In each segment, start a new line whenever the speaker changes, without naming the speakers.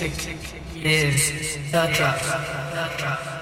Music is the drug.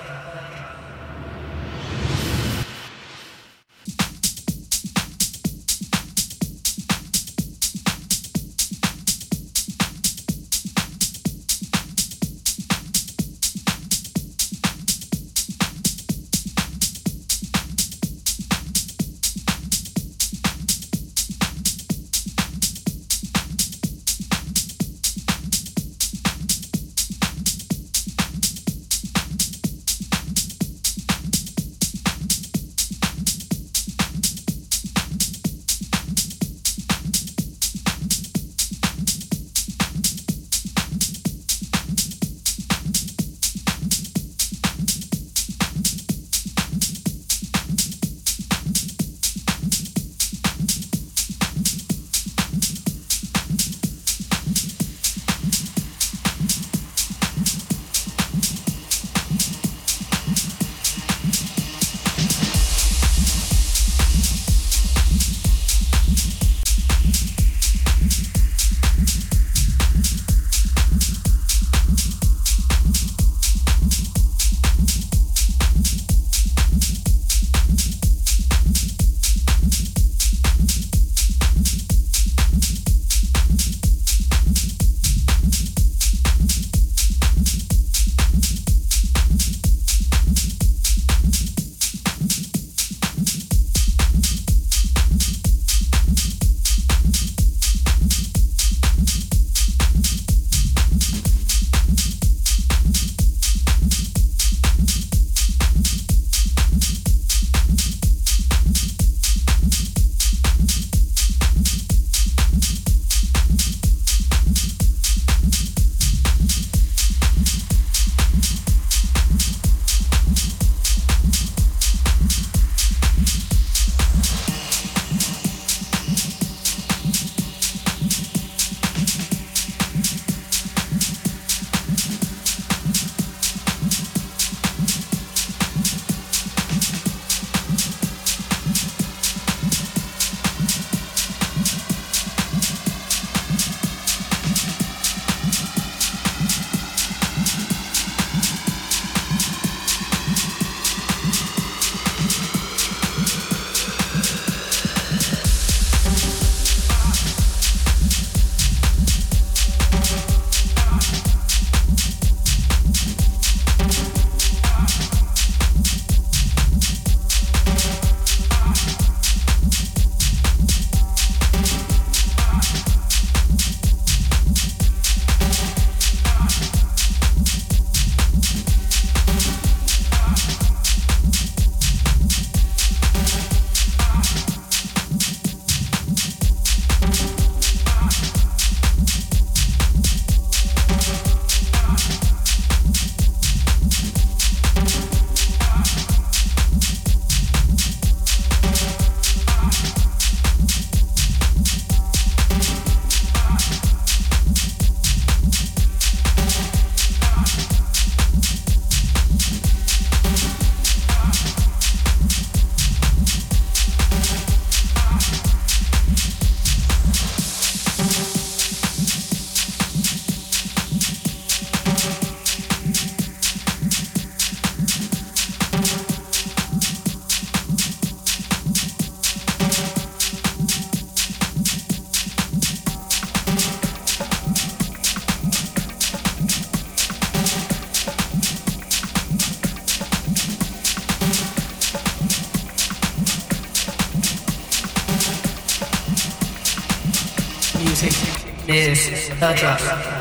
Is the drug.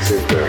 Exit.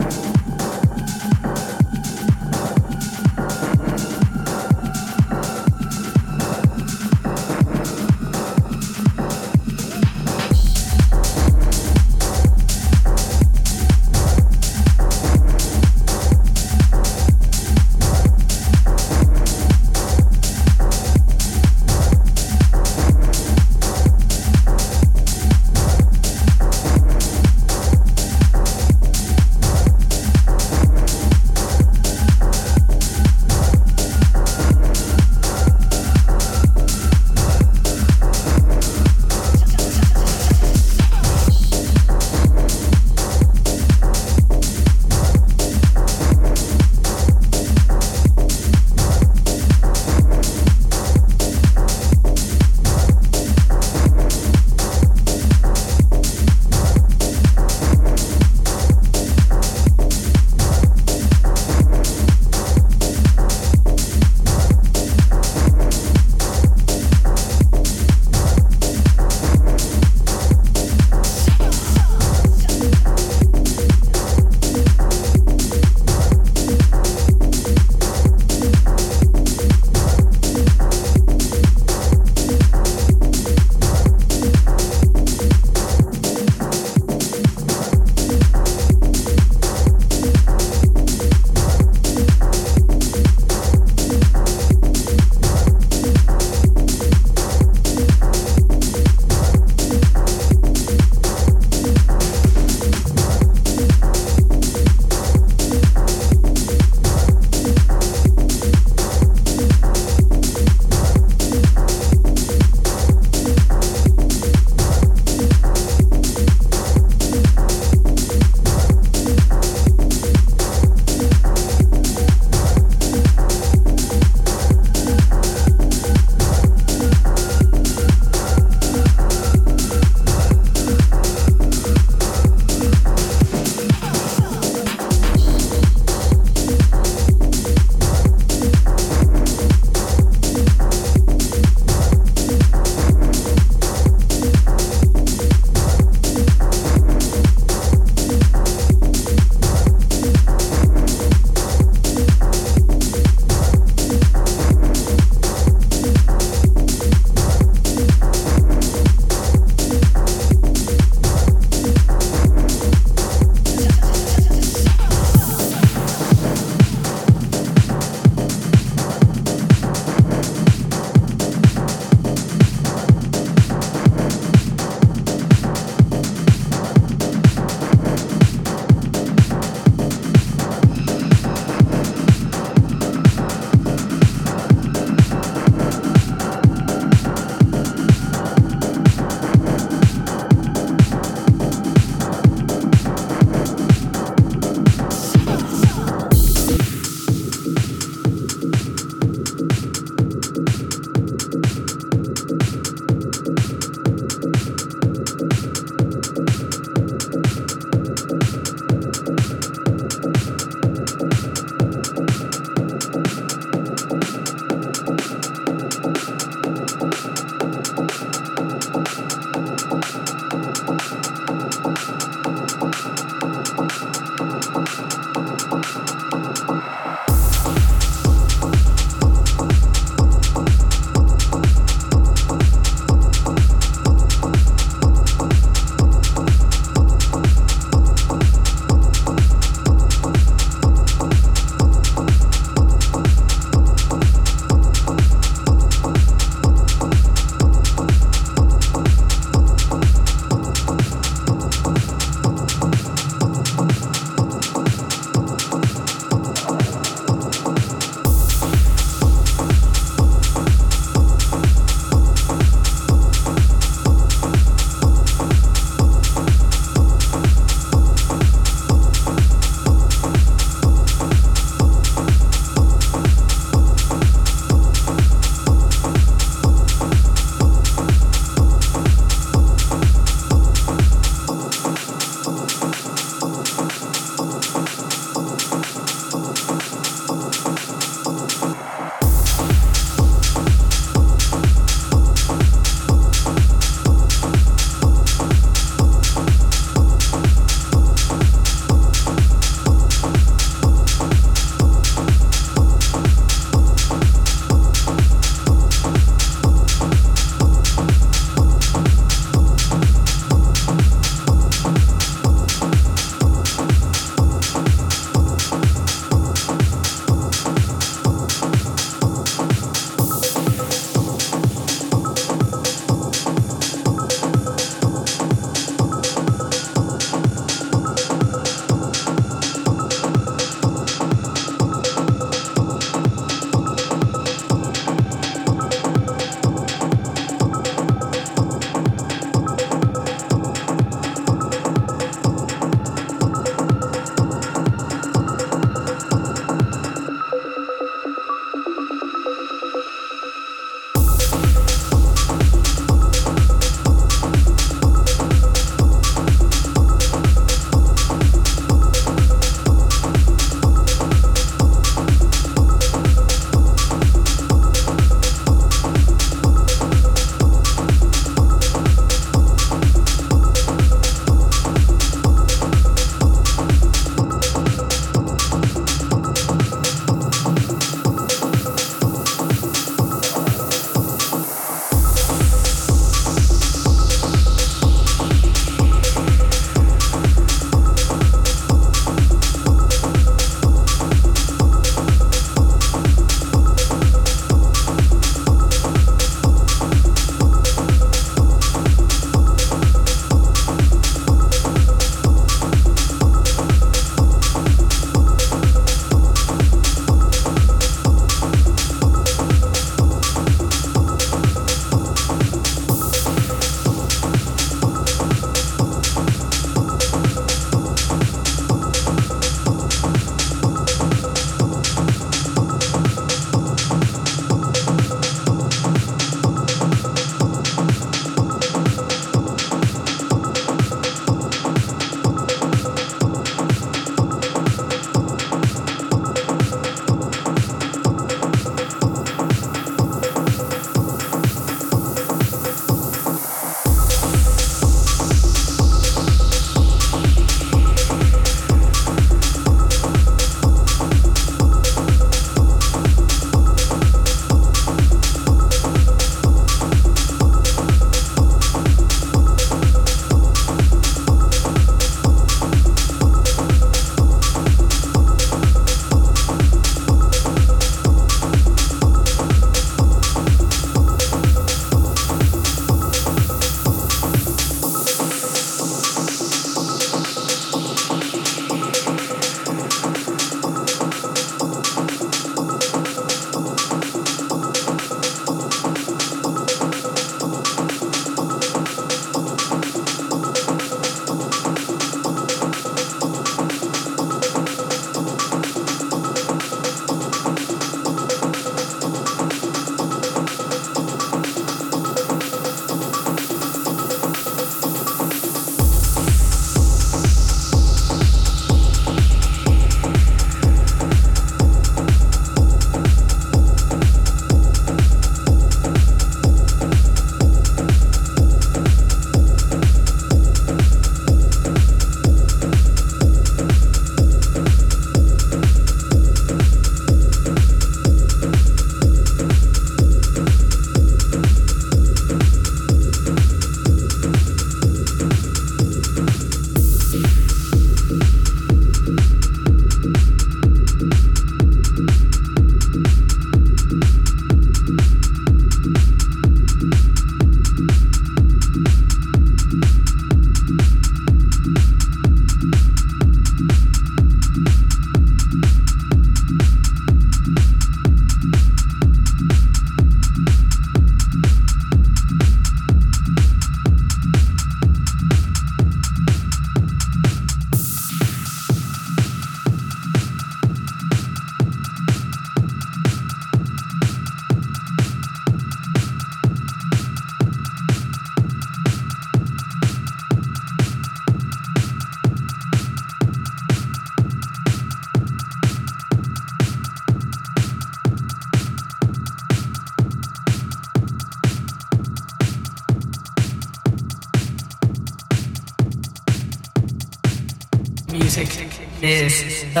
Is the.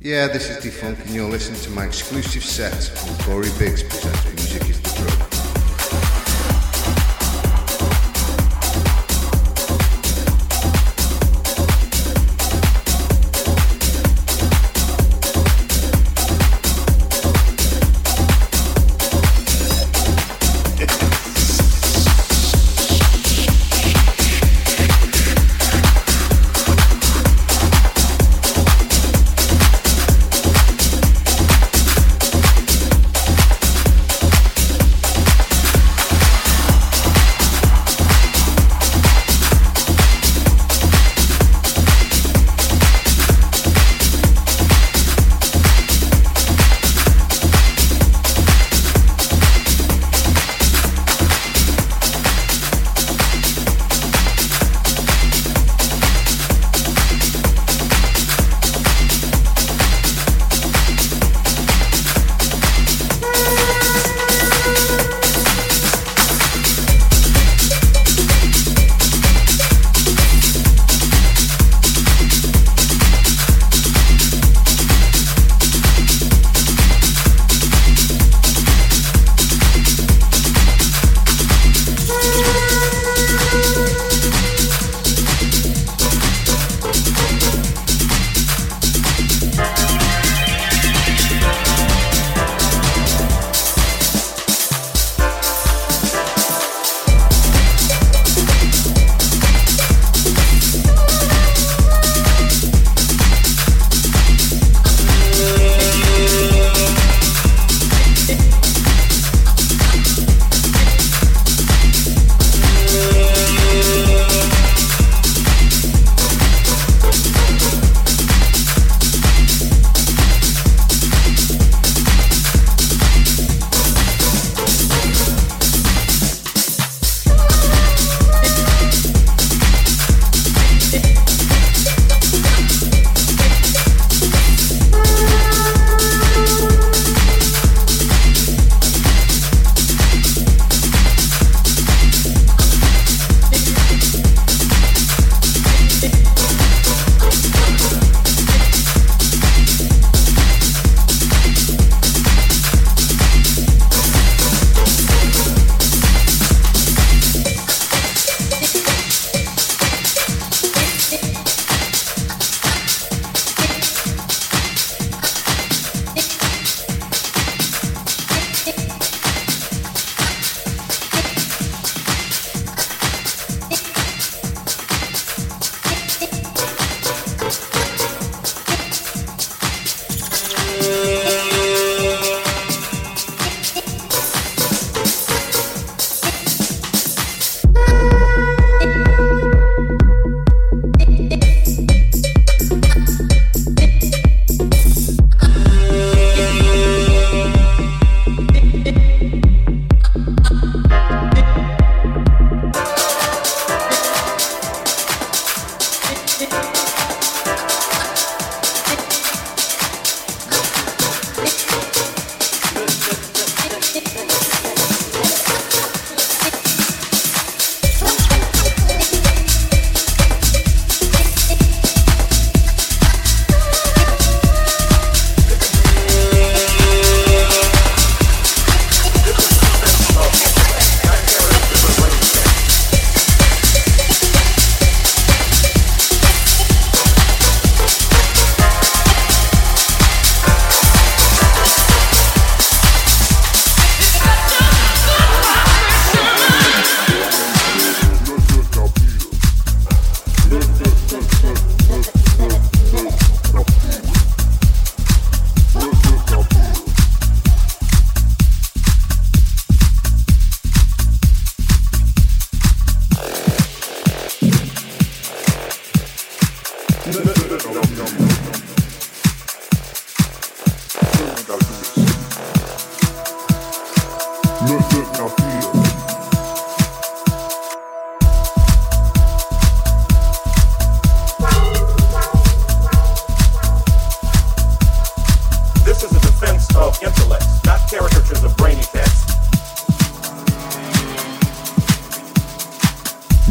Yeah, this is Dephunk, and you're listening to my exclusive set on Corey Biggs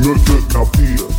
look, look, now feel.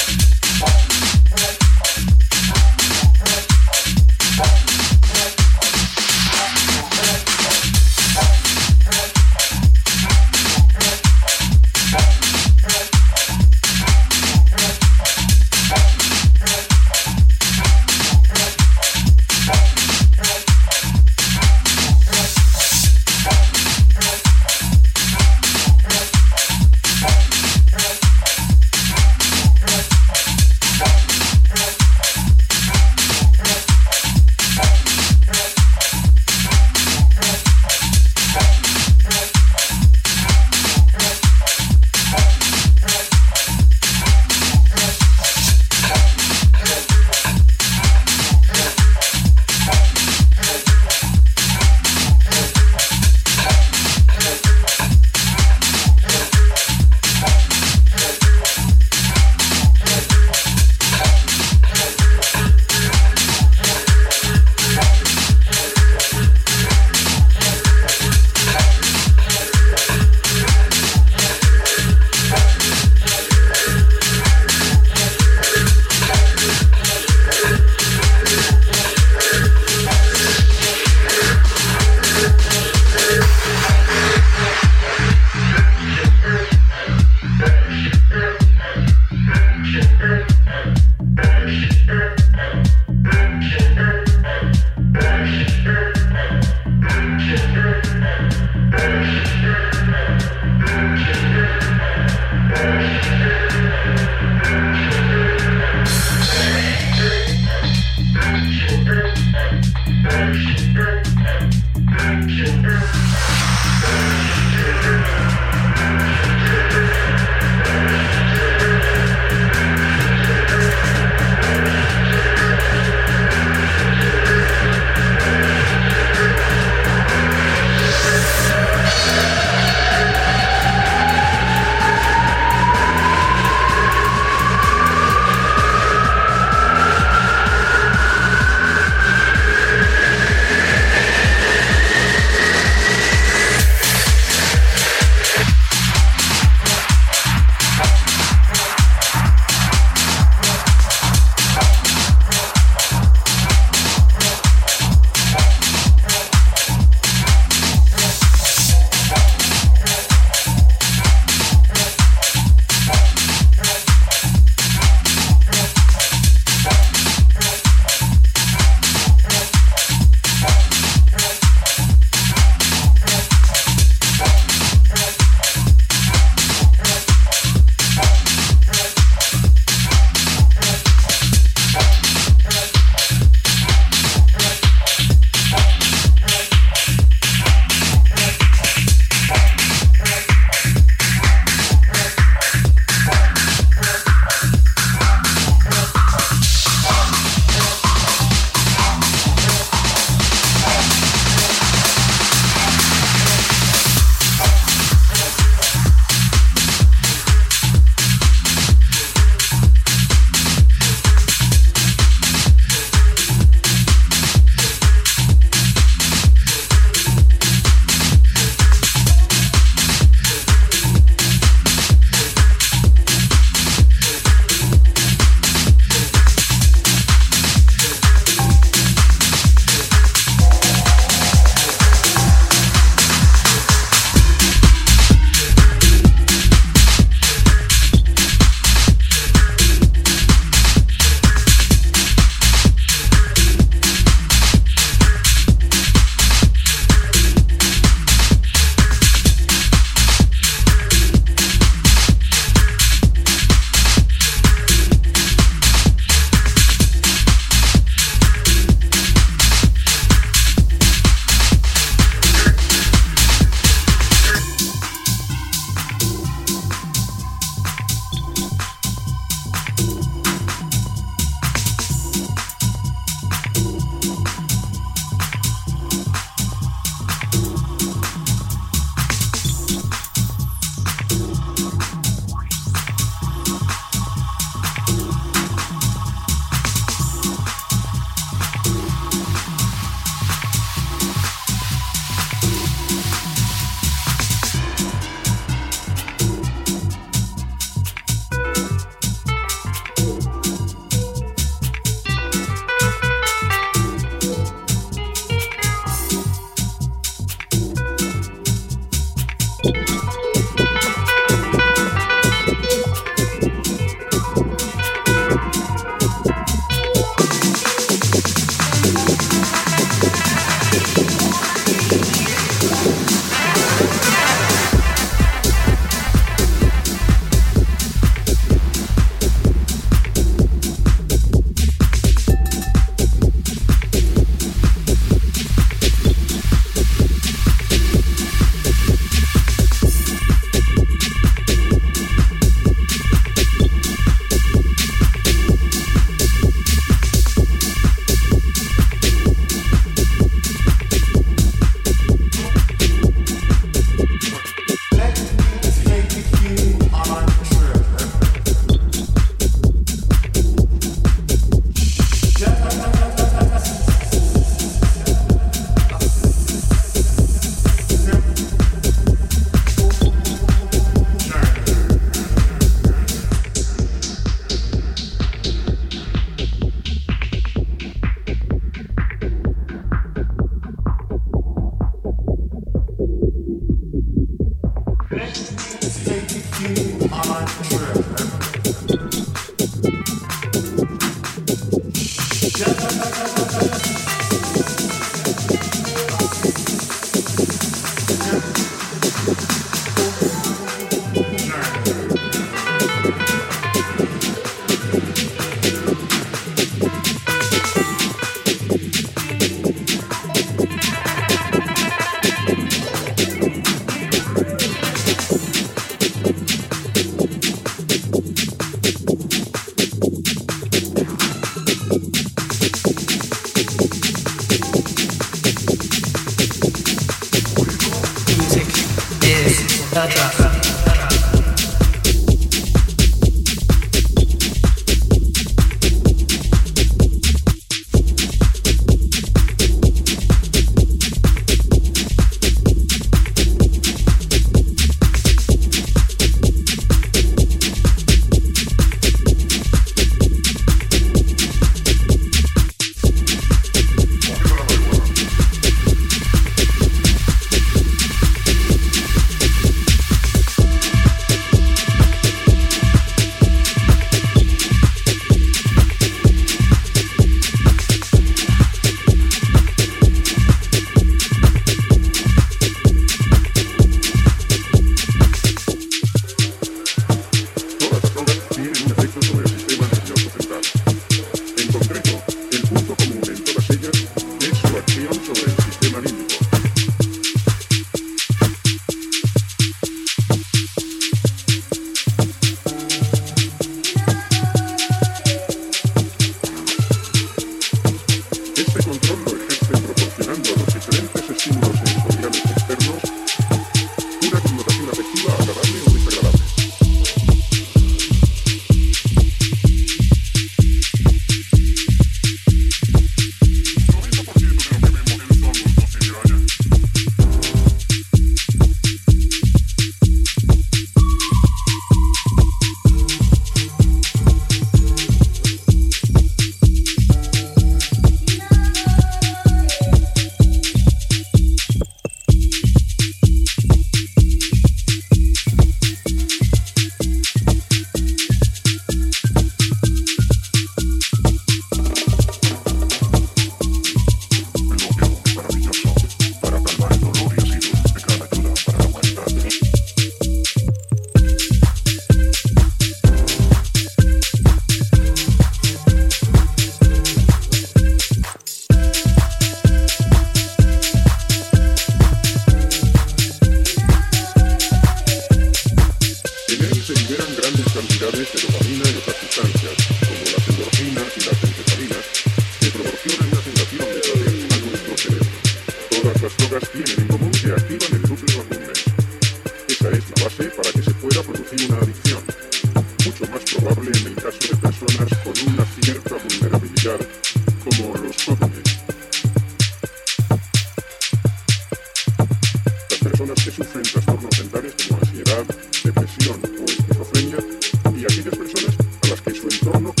no, no.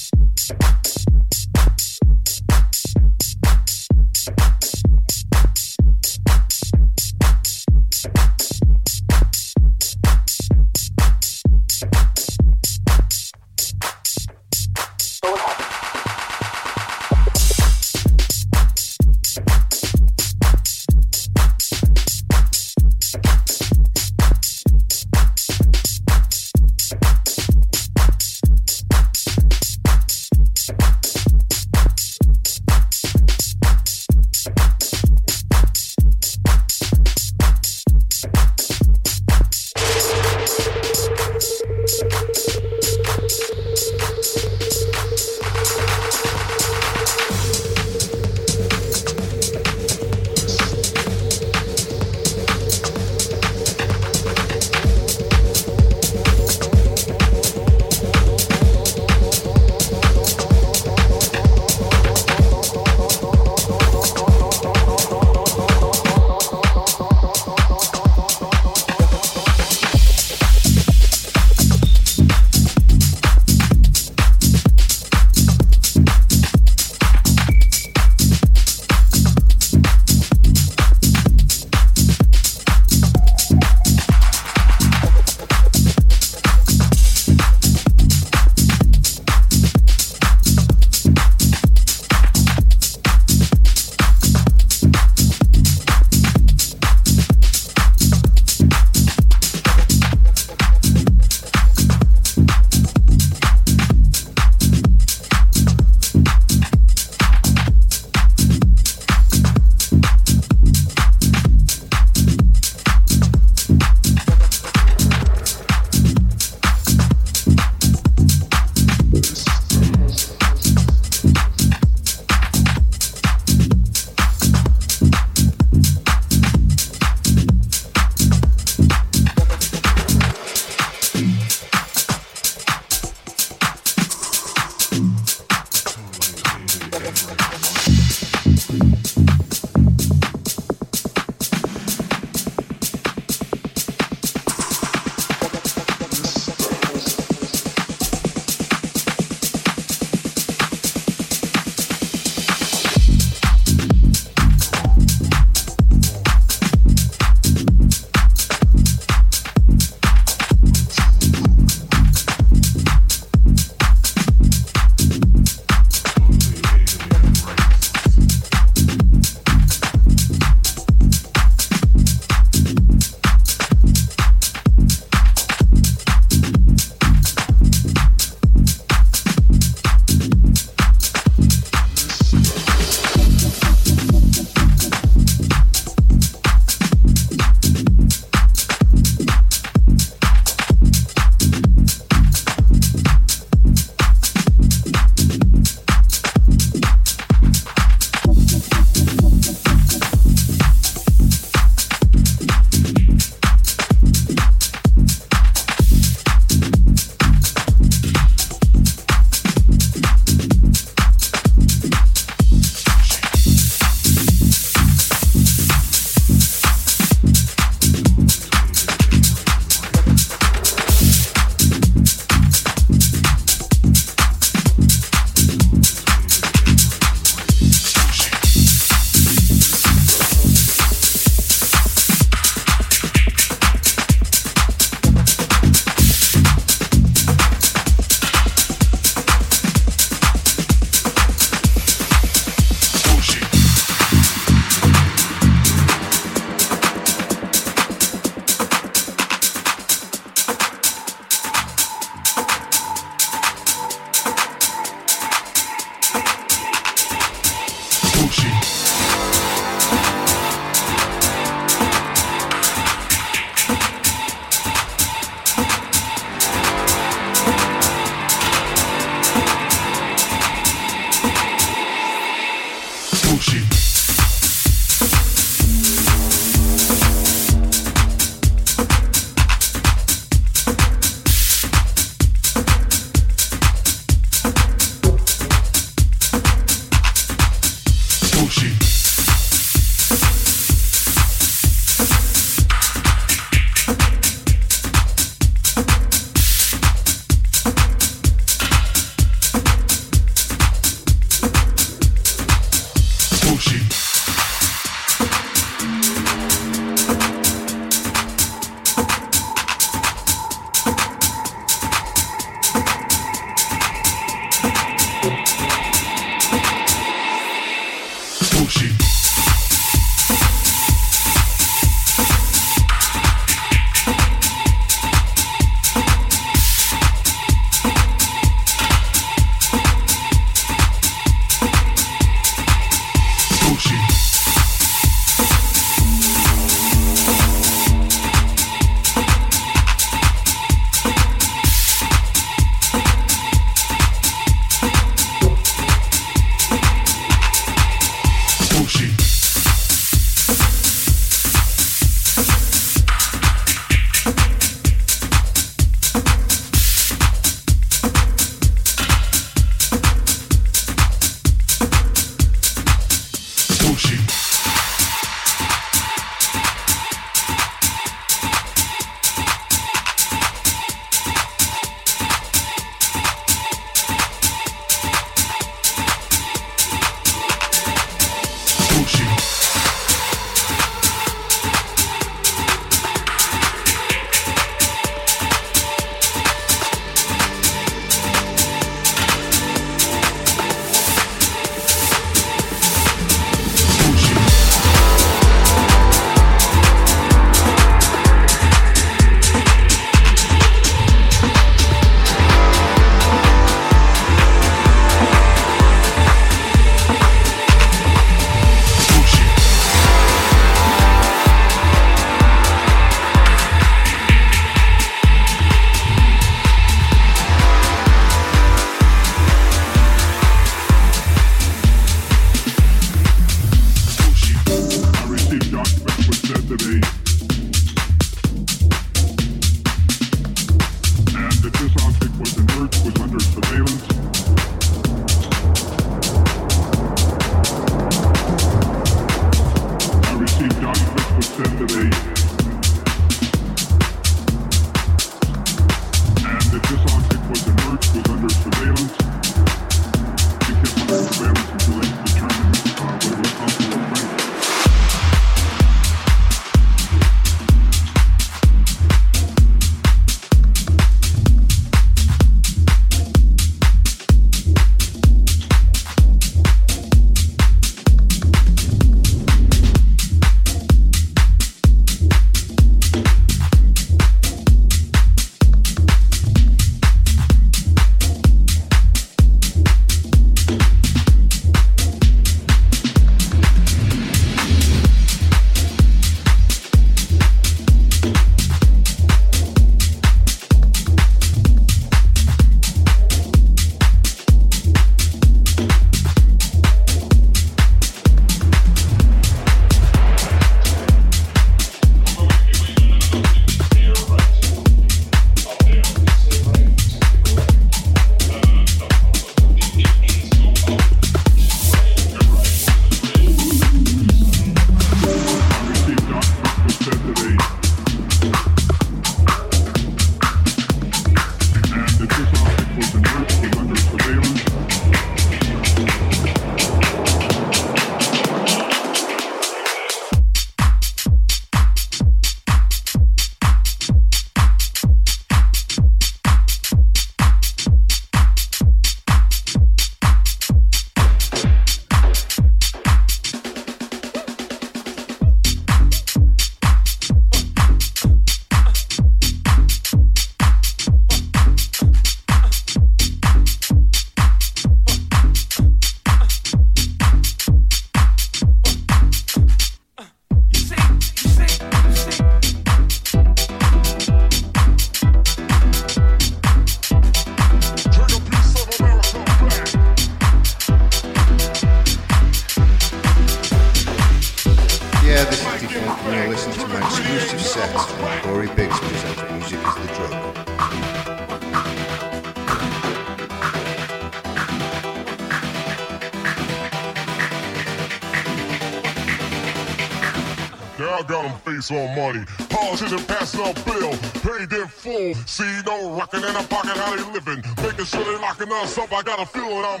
Locking us up, I got a feeling I'm.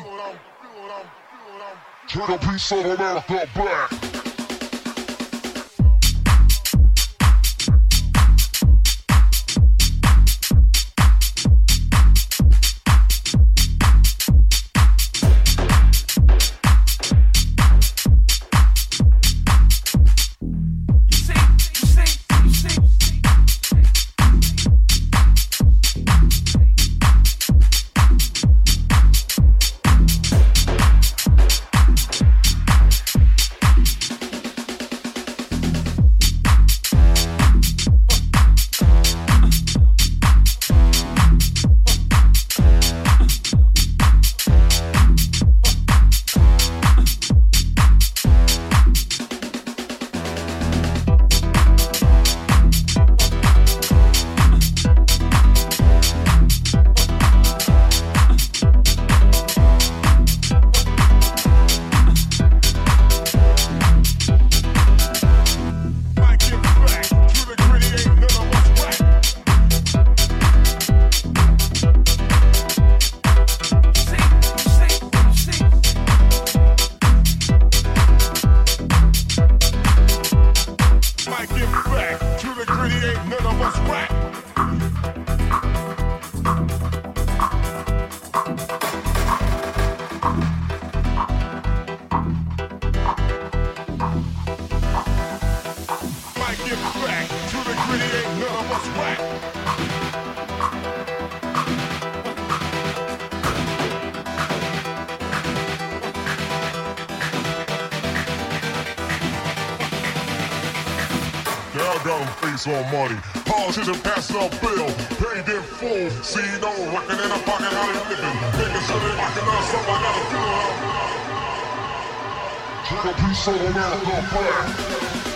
Turn a piece of America back. On money. Politician passing a bill, paid in full. See no rockin' in a pocket, how they living. Making sure they locking us up, I got a feeling. Take a piece America back.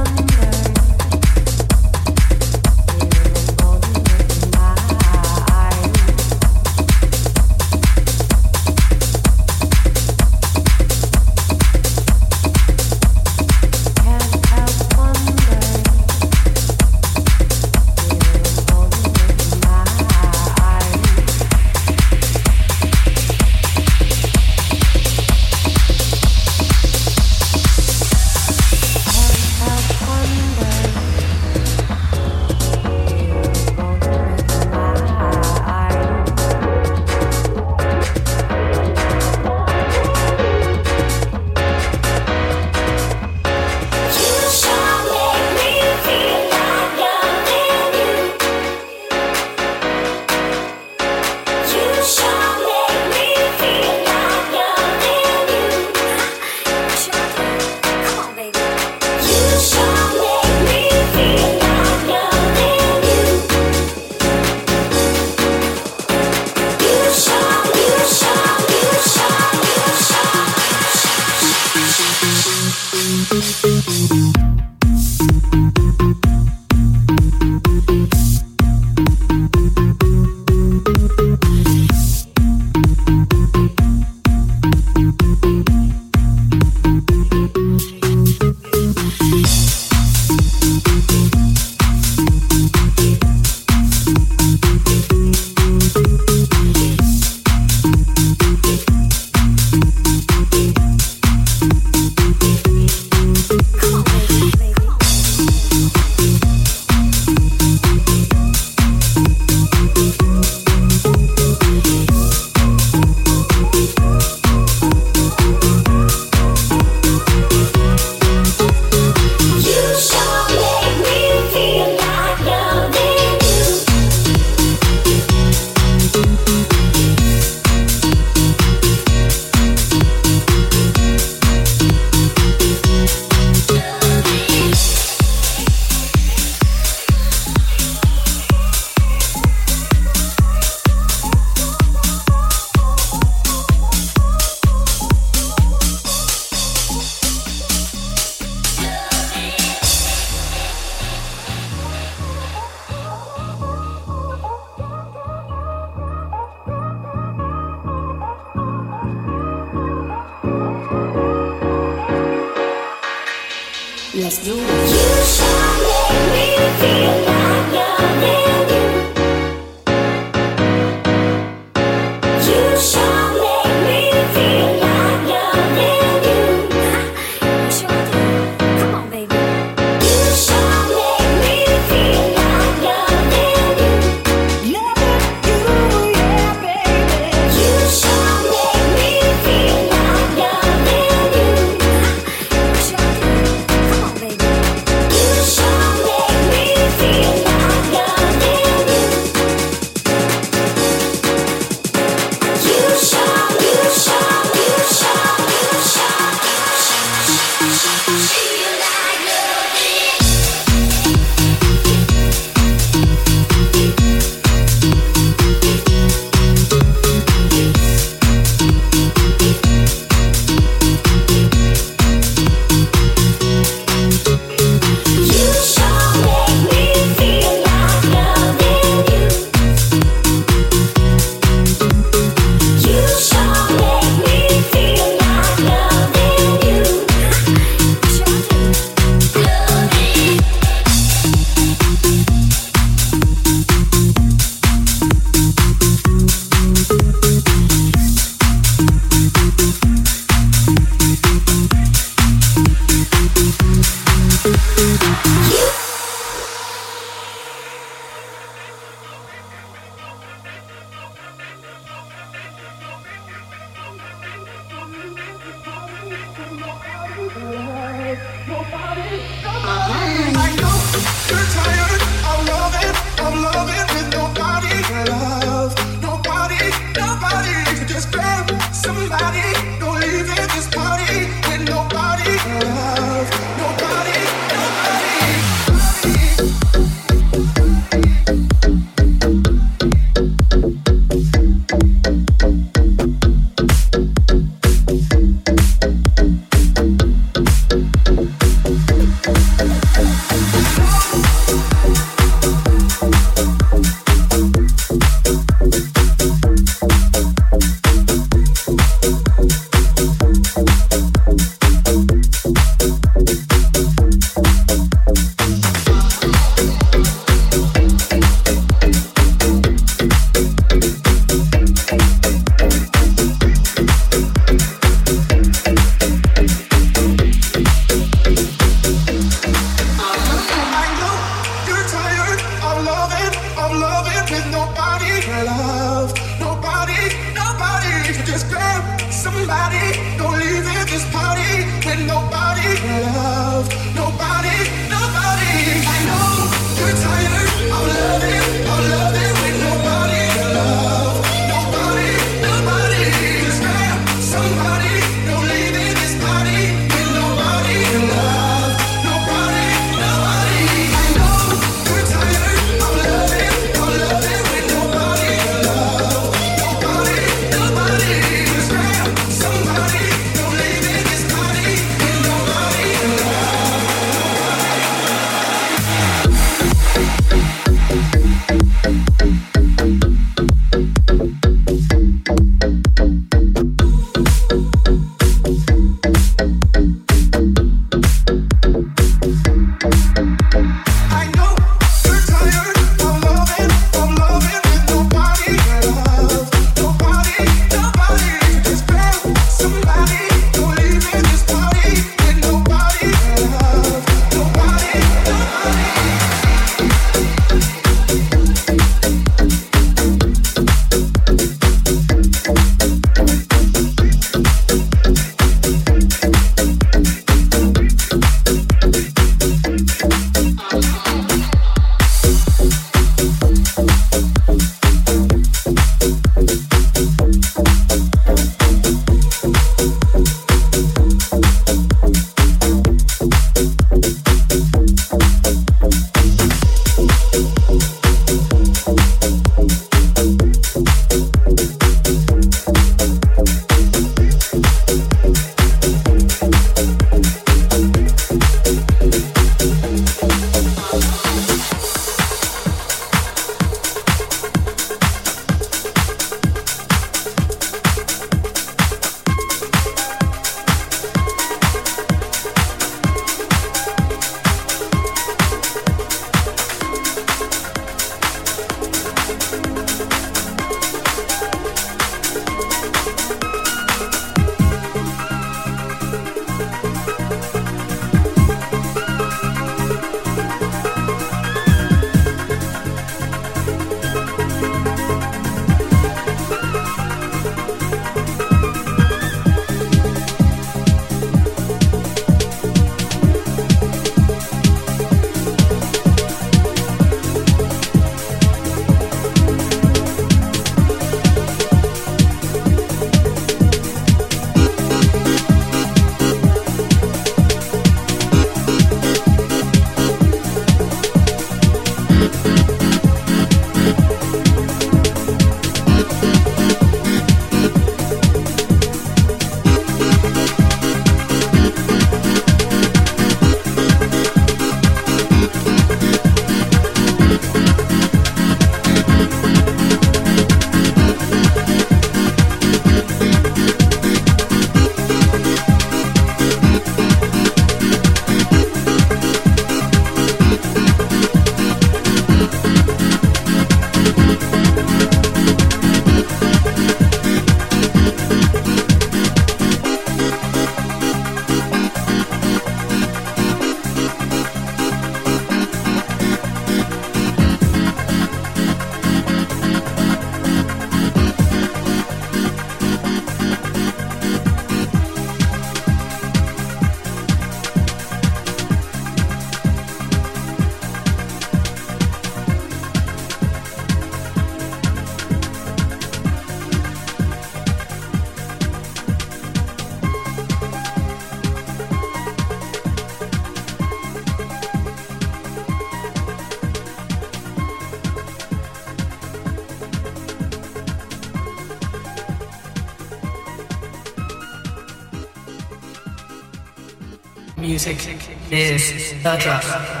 Is the drug.